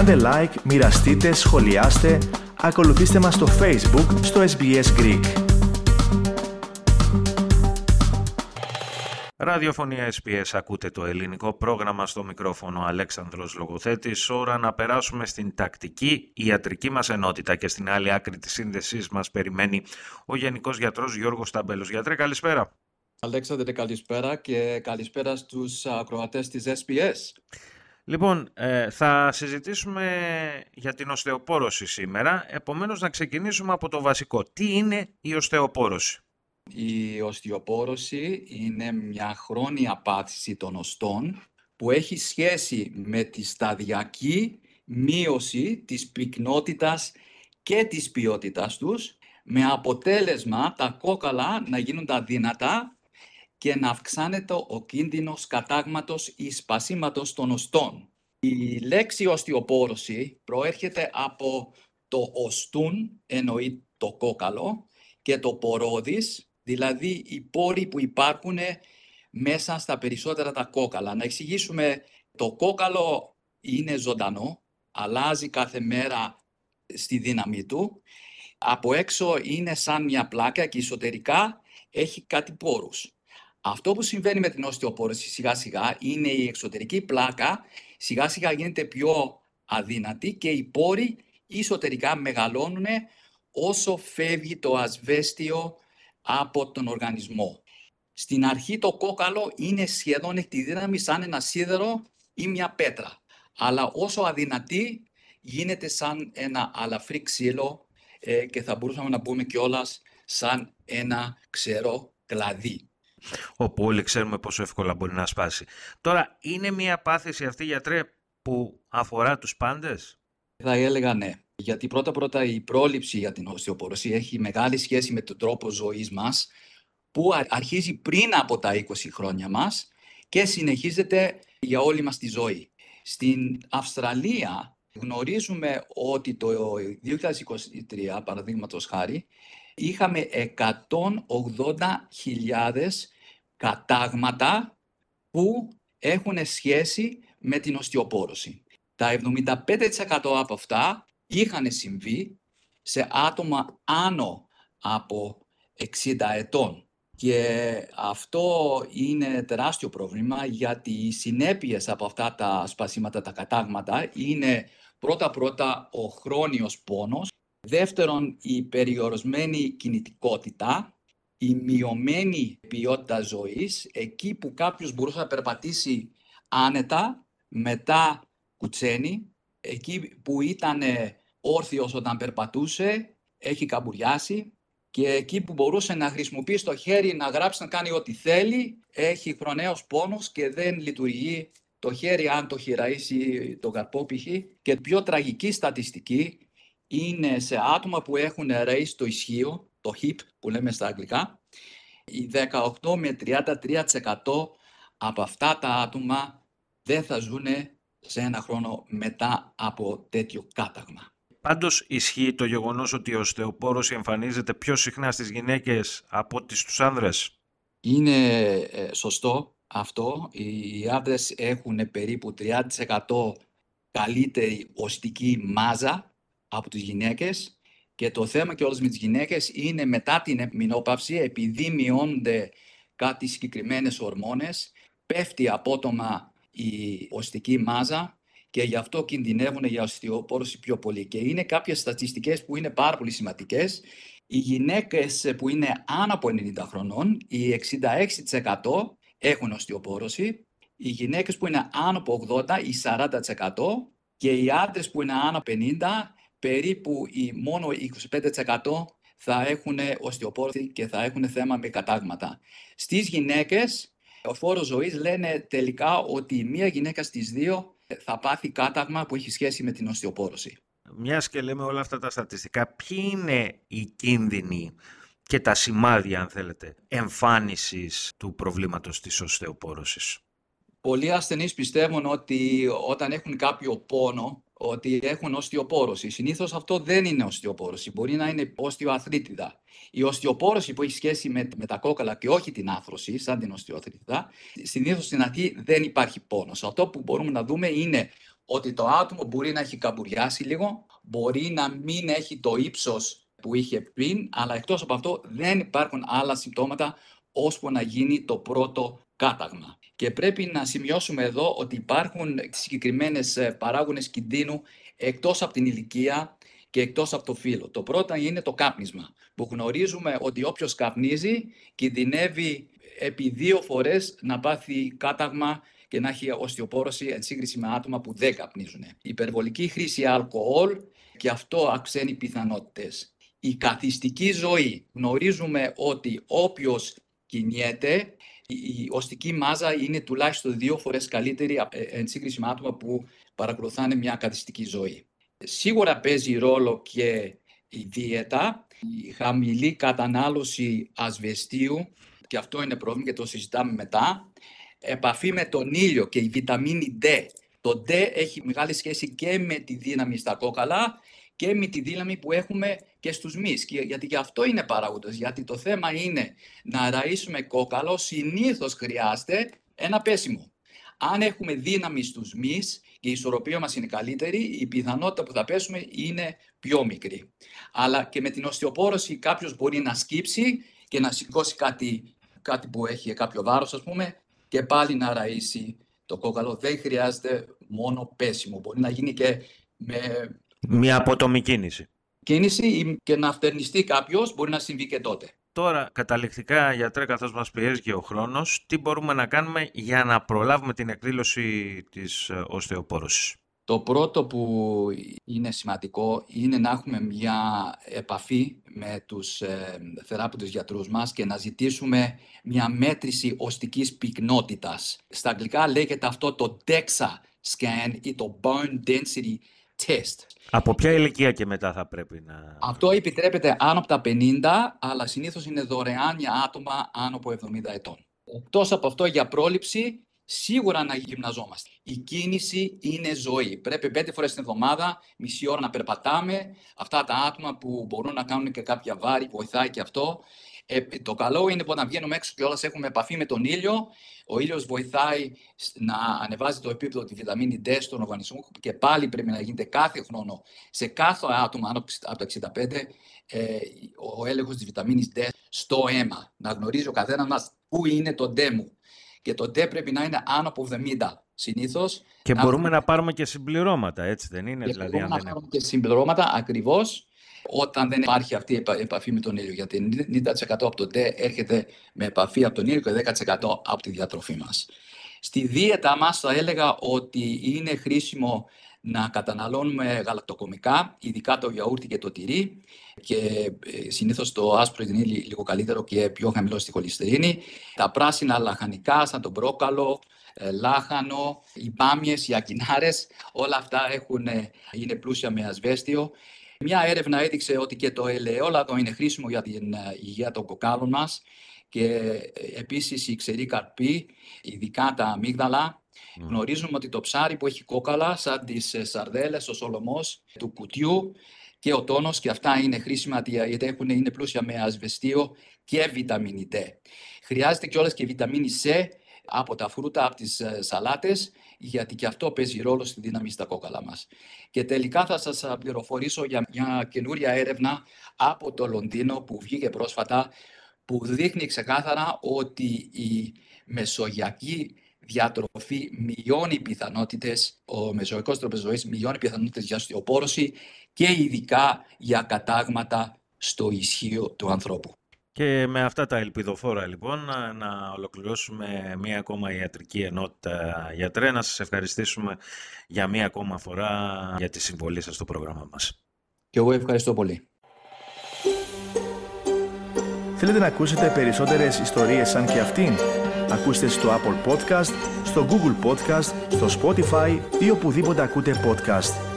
Κάντε like, μοιραστείτε, σχολιάστε, ακολουθήστε μας στο Facebook, στο SBS Greek. Ραδιοφωνία SPS ακούτε το ελληνικό πρόγραμμα στο μικρόφωνο Αλέξανδρος Λογοθέτης. Ώρα να περάσουμε στην τακτική ιατρική μας ενότητα και στην άλλη άκρη της σύνδεσής μας περιμένει ο Γενικός Γιατρός Γιώργος Ταμπέλος. Γιατρέ, καλησπέρα. Αλέξανδρε, καλησπέρα και καλησπέρα στους ακροατές της SPS. Λοιπόν, ε, θα συζητήσουμε για την οστεοπόρωση σήμερα, επομένως να ξεκινήσουμε από το βασικό. Τι είναι η οστεοπόρωση; Η οστεοπόρωση είναι μια χρόνια πάθηση των οστών που έχει σχέση με τη σταδιακή μείωση της πυκνότητας και της ποιότητας τους με αποτέλεσμα τα κόκαλα να γίνονται αδύνατα και να αυξάνεται ο κίνδυνος κατάγματος ή σπασίματος των οστών. Η λέξη οστιοπόρωση προέρχεται από το οστούν, εννοεί το κόκαλο, και το πορόδις, δηλαδή οι πόροι που υπάρχουν μέσα στα περισσότερα τα κόκαλα. Να εξηγήσουμε, το κόκαλο είναι ζωντανό, αλλάζει κάθε μέρα στη δύναμή του. Από έξω είναι σαν μια πλάκα και εσωτερικά έχει κάτι πόρους. Αυτό που συμβαίνει με την οστεοπόρωση σιγά σιγά είναι η εξωτερική πλάκα σιγά σιγά γίνεται πιο αδύνατη και οι πόροι εσωτερικά μεγαλώνουν όσο φεύγει το ασβέστιο από τον οργανισμό. Στην αρχή το κόκαλο είναι σχεδόν εκ τη δύναμη σαν ένα σίδερο ή μια πέτρα. Αλλά όσο αδυνατή γίνεται σαν ένα αλαφρύ ξύλο ε, και θα μπορούσαμε να πούμε κιόλας σαν ένα ξερό κλαδί όπου όλοι ξέρουμε πόσο εύκολα μπορεί να σπάσει. Τώρα, είναι μια πάθηση αυτή, γιατρέ, που αφορά τους πάντες; Θα έλεγα ναι. Γιατί πρώτα-πρώτα η πρόληψη για την οστεοπορωσία έχει μεγάλη σχέση με τον τρόπο ζωής μας, που αρχίζει πριν από τα 20 χρόνια μας και συνεχίζεται για όλη μας τη ζωή. Στην Αυστραλία γνωρίζουμε ότι το 2023, παραδείγματος χάρη, είχαμε 180.000 κατάγματα που έχουν σχέση με την οστιοπόρωση. Τα 75% από αυτά είχαν συμβεί σε άτομα άνω από 60 ετών. Και αυτό είναι τεράστιο πρόβλημα γιατί οι συνέπειες από αυτά τα σπασίματα, τα κατάγματα είναι πρώτα-πρώτα ο χρόνιος πόνος Δεύτερον, η περιορισμένη κινητικότητα, η μειωμένη ποιότητα ζωής, εκεί που κάποιος μπορούσε να περπατήσει άνετα, μετά κουτσένει, εκεί που ήταν όρθιος όταν περπατούσε, έχει καμπουριάσει και εκεί που μπορούσε να χρησιμοποιήσει το χέρι, να γράψει, να κάνει ό,τι θέλει, έχει χρονέος πόνος και δεν λειτουργεί το χέρι αν το χειραίσει το καρπό Και πιο τραγική στατιστική είναι σε άτομα που έχουν race το ισχύο, το HIP που λέμε στα αγγλικά, οι 18 με 33% από αυτά τα άτομα δεν θα ζουν σε ένα χρόνο μετά από τέτοιο κάταγμα. Πάντως ισχύει το γεγονός ότι η οστεοπόρωση εμφανίζεται πιο συχνά στις γυναίκες από ότι στους άνδρες; Είναι ε, σωστό αυτό. Οι άνδρες έχουν περίπου 30% καλύτερη οστική μάζα από τις γυναίκες και το θέμα και όλες με τις γυναίκες είναι μετά την μηνόπαυση επειδή μειώνονται κάτι συγκεκριμένες ορμόνες πέφτει απότομα η οστική μάζα και γι' αυτό κινδυνεύουν για οστεοπόρωση πιο πολύ. Και είναι κάποιες στατιστικές που είναι πάρα πολύ σημαντικές. Οι γυναίκες που είναι άνω από 90 χρονών, οι 66% έχουν οστεοπόρωση. Οι γυναίκες που είναι άνω από 80, οι 40% και οι άντρες που είναι άνω από 50, περίπου οι μόνο 25% θα έχουν οστεοπόρθη και θα έχουν θέμα με κατάγματα. Στις γυναίκες, ο φόρος ζωής λένε τελικά ότι μία γυναίκα στις δύο θα πάθει κάταγμα που έχει σχέση με την οστεοπόρωση. Μιας και λέμε όλα αυτά τα στατιστικά, ποιοι είναι οι κίνδυνοι και τα σημάδια, αν θέλετε, εμφάνισης του προβλήματος της οστεοπόρωσης; Πολλοί ασθενείς πιστεύουν ότι όταν έχουν κάποιο πόνο, ότι έχουν οστιοπόρωση. Συνήθως αυτό δεν είναι οστιοπόρωση. Μπορεί να είναι οστιοαθλήτιδα. Η οστιοπόρωση που έχει σχέση με, με τα κόκαλα και όχι την άθρωση, σαν την οστιοαθλήτιδα, συνήθως στην αρχή δεν υπάρχει πόνος. Αυτό που μπορούμε να δούμε είναι ότι το άτομο μπορεί να έχει καμπουριάσει λίγο, μπορεί να μην έχει το ύψος που είχε πριν, αλλά εκτός από αυτό δεν υπάρχουν άλλα συμπτώματα ώσπου να γίνει το πρώτο κάταγμα. Και πρέπει να σημειώσουμε εδώ ότι υπάρχουν συγκεκριμένες ε, παράγονες κινδύνου εκτός από την ηλικία και εκτός από το φύλλο. Το πρώτο είναι το κάπνισμα, που γνωρίζουμε ότι όποιος καπνίζει κινδυνεύει επί δύο φορές να πάθει κάταγμα και να έχει οστεοπόρωση εν σύγκριση με άτομα που δεν καπνίζουν. Η υπερβολική χρήση αλκοόλ και αυτό αυξάνει πιθανότητες. Η καθιστική ζωή. Γνωρίζουμε ότι όποιος κινιέται, η οστική μάζα είναι τουλάχιστον δύο φορές καλύτερη ε, εν σύγκριση με άτομα που παρακολουθάνε μια καθιστική ζωή. Σίγουρα παίζει ρόλο και η δίαιτα, η χαμηλή κατανάλωση ασβεστίου και αυτό είναι πρόβλημα και το συζητάμε μετά. Επαφή με τον ήλιο και η βιταμίνη D. Το D έχει μεγάλη σχέση και με τη δύναμη στα κόκαλα και με τη δύναμη που έχουμε και στους μυς. Γιατί γι' αυτό είναι παράγοντος. Γιατί το θέμα είναι να ραΐσουμε κόκαλο, συνήθως χρειάζεται ένα πέσιμο. Αν έχουμε δύναμη στους μυς και η ισορροπία μας είναι καλύτερη, η πιθανότητα που θα πέσουμε είναι πιο μικρή. Αλλά και με την οστεοπόρωση κάποιος μπορεί να σκύψει και να σηκώσει κάτι, κάτι που έχει κάποιο βάρος, ας πούμε, και πάλι να ραΐσει το κόκαλο. Δεν χρειάζεται μόνο πέσιμο. Μπορεί να γίνει και με μια απότομη κίνηση. Κίνηση και να φτερνιστεί κάποιος μπορεί να συμβεί και τότε. Τώρα, καταληκτικά, γιατρέ, καθώς μας πιέζει και ο χρόνος, τι μπορούμε να κάνουμε για να προλάβουμε την εκδήλωση της ε, οστεοπόρωσης; Το πρώτο που είναι σημαντικό είναι να έχουμε μια επαφή με τους ε, θεράπευτους γιατρούς μας και να ζητήσουμε μια μέτρηση οστικής πυκνότητας. Στα αγγλικά λέγεται αυτό το DEXA scan ή το Bone Density Test. Από ποια ηλικία και μετά θα πρέπει να... Αυτό επιτρέπεται άνω από τα 50, αλλά συνήθως είναι δωρεάν για άτομα άνω από 70 ετών. Εκτός από αυτό για πρόληψη, σίγουρα να γυμναζόμαστε. Η κίνηση είναι ζωή. Πρέπει πέντε φορές την εβδομάδα, μισή ώρα να περπατάμε. Αυτά τα άτομα που μπορούν να κάνουν και κάποια βάρη, βοηθάει και αυτό. Ε, το καλό είναι που όταν βγαίνουμε έξω και όλα έχουμε επαφή με τον ήλιο, ο ήλιος βοηθάει να ανεβάζει το επίπεδο τη βιταμίνη D στον οργανισμό και πάλι πρέπει να γίνεται κάθε χρόνο σε κάθε άτομο άνω από τα 65 ε, ο έλεγχος της βιταμίνης D στο αίμα. Να γνωρίζει ο καθένας μας πού είναι το D μου. Και το D πρέπει να είναι άνω από 70 συνήθως. Και μπορούμε να πάρουμε και συμπληρώματα, έτσι δεν είναι. Και δηλαδή, μπορούμε να πάρουμε και συμπληρώματα ακριβώς όταν δεν υπάρχει αυτή η επαφή με τον ήλιο. Γιατί 90% από το ΤΕ έρχεται με επαφή από τον ήλιο και 10% από τη διατροφή μας. Στη δίαιτα μας θα έλεγα ότι είναι χρήσιμο να καταναλώνουμε γαλακτοκομικά, ειδικά το γιαούρτι και το τυρί και ε, συνήθως το άσπρο είναι λίγο καλύτερο και πιο χαμηλό στη χολυστερίνη. Τα πράσινα λαχανικά σαν το μπρόκαλο, ε, λάχανο, οι μπάμιες, οι ακινάρες, όλα αυτά έχουν, ε, είναι πλούσια με ασβέστιο μια έρευνα έδειξε ότι και το ελαιόλαδο είναι χρήσιμο για την ε, υγεία των κοκάλων μας και ε, επίσης η ξερή καρπή, ειδικά τα αμύγδαλα. Γνωρίζουμε ότι το ψάρι που έχει κόκαλα, σαν τις ε, σαρδέλες, ο σολομός του κουτιού και ο τόνος και αυτά είναι χρήσιμα γιατί έχουν, είναι πλούσια με ασβεστίο και βιταμίνη D. Χρειάζεται κιόλας και βιταμίνη C από τα φρούτα, από τις σαλάτες γιατί και αυτό παίζει ρόλο στη δύναμη στα κόκαλα μας. Και τελικά θα σας πληροφορήσω για μια καινούρια έρευνα από το Λονδίνο που βγήκε πρόσφατα που δείχνει ξεκάθαρα ότι η μεσογειακή διατροφή μειώνει πιθανότητες, ο μεσογειακός τρόπος ζωής μειώνει πιθανότητες για οστεοπόρωση και ειδικά για κατάγματα στο ισχύο του ανθρώπου. Και με αυτά τα ελπιδοφόρα λοιπόν να ολοκληρώσουμε μία ακόμα ιατρική ενότητα γιατρέ. Να σας ευχαριστήσουμε για μία ακόμα φορά για τη συμβολή σας στο πρόγραμμα μας. Και εγώ ευχαριστώ πολύ. Θέλετε να ακούσετε περισσότερες ιστορίες σαν και αυτήν; Ακούστε στο Apple Podcast, στο Google Podcast, στο Spotify ή οπουδήποτε ακούτε podcast.